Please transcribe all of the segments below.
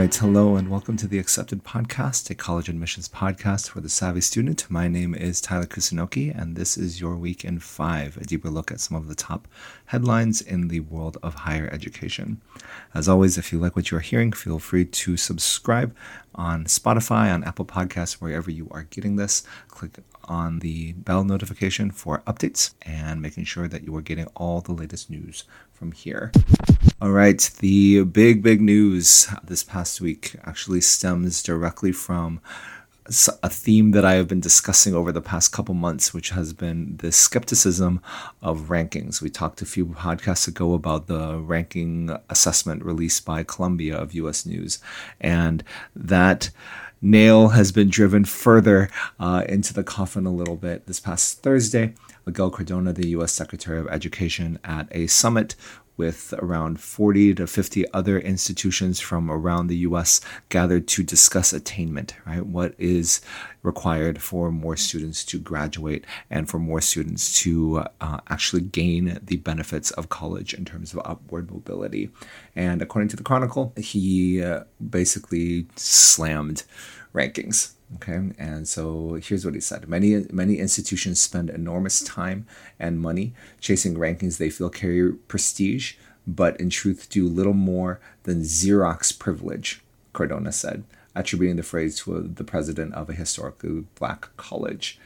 right, hello and welcome to the Accepted Podcast, a college admissions podcast for the savvy student. My name is Tyler Kusunoki, and this is your week in five, a deeper look at some of the top headlines in the world of higher education. As always, if you like what you're hearing, feel free to subscribe on Spotify, on Apple Podcasts, wherever you are getting this. Click on the bell notification for updates and making sure that you are getting all the latest news from here. All right, the big, big news this past week actually stems directly from a theme that I have been discussing over the past couple months, which has been the skepticism of rankings. We talked a few podcasts ago about the ranking assessment released by Columbia of US News, and that nail has been driven further uh, into the coffin a little bit this past Thursday. Miguel Cardona, the U.S. Secretary of Education, at a summit with around 40 to 50 other institutions from around the US gathered to discuss attainment, right? What is required for more students to graduate and for more students to uh, actually gain the benefits of college in terms of upward mobility. And according to the Chronicle, he uh, basically slammed rankings. Okay, and so here's what he said: many many institutions spend enormous time and money chasing rankings. They feel carry prestige, but in truth do little more than Xerox privilege. Cardona said, attributing the phrase to the president of a historically black college,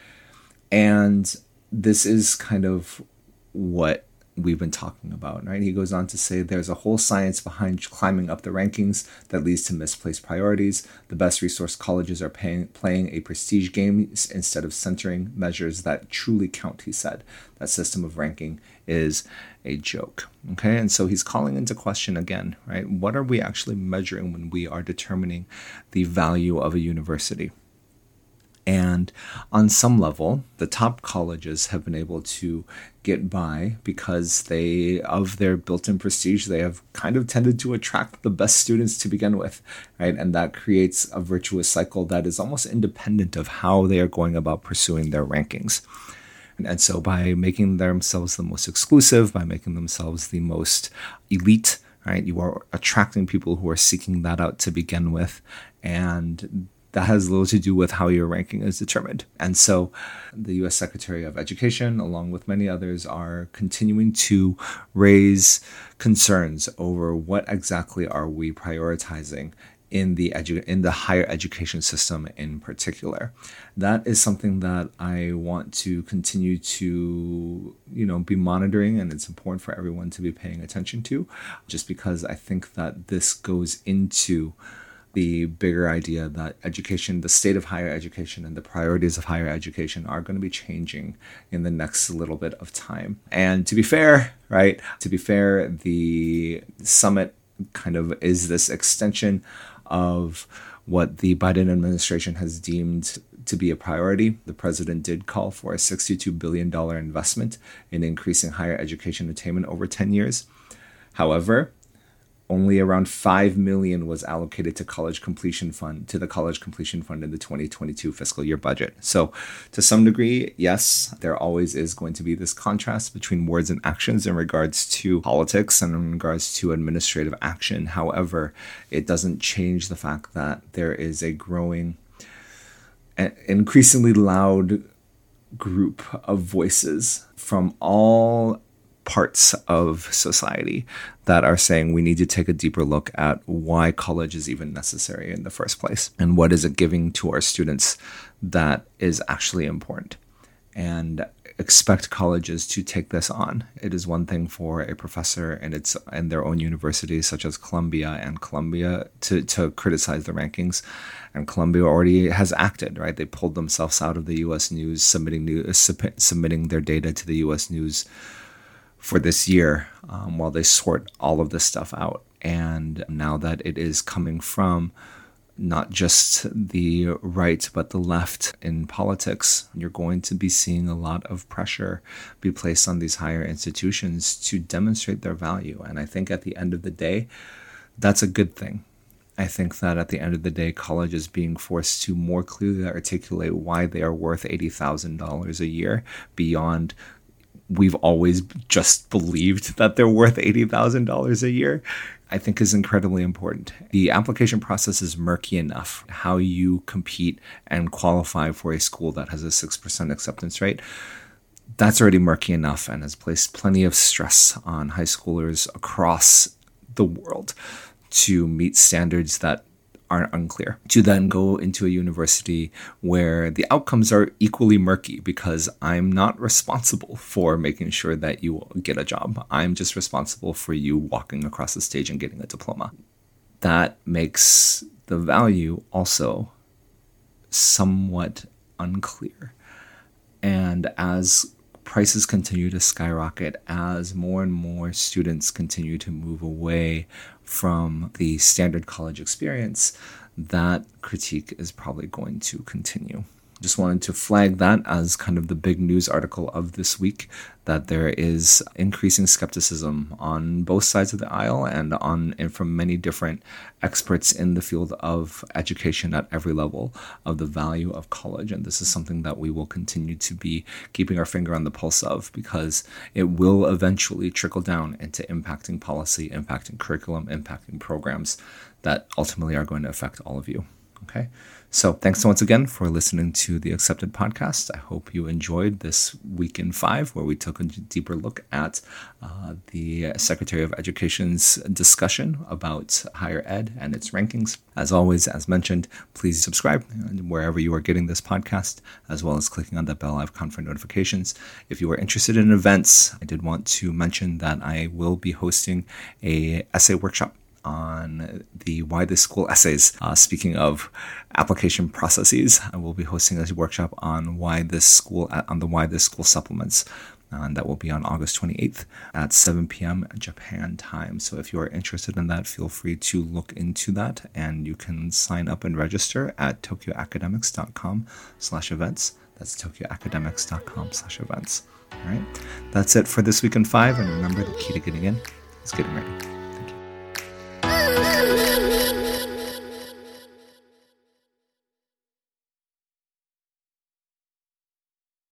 and this is kind of what we've been talking about, right? He goes on to say there's a whole science behind climbing up the rankings that leads to misplaced priorities. The best resource colleges are paying, playing a prestige game instead of centering measures that truly count, he said. That system of ranking is a joke. Okay, and so he's calling into question again, right? What are we actually measuring when we are determining the value of a university? And on some level, the top colleges have been able to get by because they, of their built in prestige, they have kind of tended to attract the best students to begin with, right? And that creates a virtuous cycle that is almost independent of how they are going about pursuing their rankings. And so, by making themselves the most exclusive, by making themselves the most elite, right, you are attracting people who are seeking that out to begin with. And that has little to do with how your ranking is determined. And so the US Secretary of Education, along with many others, are continuing to raise concerns over what exactly are we prioritizing in the edu- in the higher education system in particular. That is something that I want to continue to you know be monitoring and it's important for everyone to be paying attention to just because I think that this goes into the bigger idea that education, the state of higher education, and the priorities of higher education are going to be changing in the next little bit of time. And to be fair, right, to be fair, the summit kind of is this extension of what the Biden administration has deemed to be a priority. The president did call for a $62 billion investment in increasing higher education attainment over 10 years. However, only around 5 million was allocated to college completion fund to the college completion fund in the 2022 fiscal year budget. So to some degree yes there always is going to be this contrast between words and actions in regards to politics and in regards to administrative action. However it doesn't change the fact that there is a growing increasingly loud group of voices from all parts of society that are saying we need to take a deeper look at why college is even necessary in the first place and what is it giving to our students that is actually important and expect colleges to take this on. It is one thing for a professor and its in their own universities such as Columbia and Columbia to, to criticize the rankings. And Columbia already has acted, right? They pulled themselves out of the US news, submitting new, submitting their data to the US news for this year um, while they sort all of this stuff out. And now that it is coming from not just the right but the left in politics, you're going to be seeing a lot of pressure be placed on these higher institutions to demonstrate their value. And I think at the end of the day, that's a good thing. I think that at the end of the day, college is being forced to more clearly articulate why they are worth $80,000 a year beyond we've always just believed that they're worth $80,000 a year. I think is incredibly important. The application process is murky enough. How you compete and qualify for a school that has a 6% acceptance rate, that's already murky enough and has placed plenty of stress on high schoolers across the world to meet standards that are unclear to then go into a university where the outcomes are equally murky because I'm not responsible for making sure that you get a job. I'm just responsible for you walking across the stage and getting a diploma. That makes the value also somewhat unclear. And as prices continue to skyrocket, as more and more students continue to move away from the standard college experience, that critique is probably going to continue. Just wanted to flag that as kind of the big news article of this week that there is increasing skepticism on both sides of the aisle and on and from many different experts in the field of education at every level of the value of college. And this is something that we will continue to be keeping our finger on the pulse of because it will eventually trickle down into impacting policy impacting curriculum impacting programs that ultimately are going to affect all of you okay so thanks once again for listening to the Accepted podcast. I hope you enjoyed this week in five, where we took a deeper look at uh, the Secretary of Education's discussion about higher ed and its rankings. As always, as mentioned, please subscribe wherever you are getting this podcast, as well as clicking on the bell icon for notifications. If you are interested in events, I did want to mention that I will be hosting a essay workshop on the Why This School essays. Uh, speaking of application processes, I will be hosting a workshop on why this school on the Why This School supplements. And that will be on August 28th at 7 p.m. Japan time. So if you are interested in that, feel free to look into that, and you can sign up and register at tokyoacademics.com slash events. That's tokyoacademics.com slash events. All right, that's it for this week in five. And remember, the key to getting in is getting ready. You.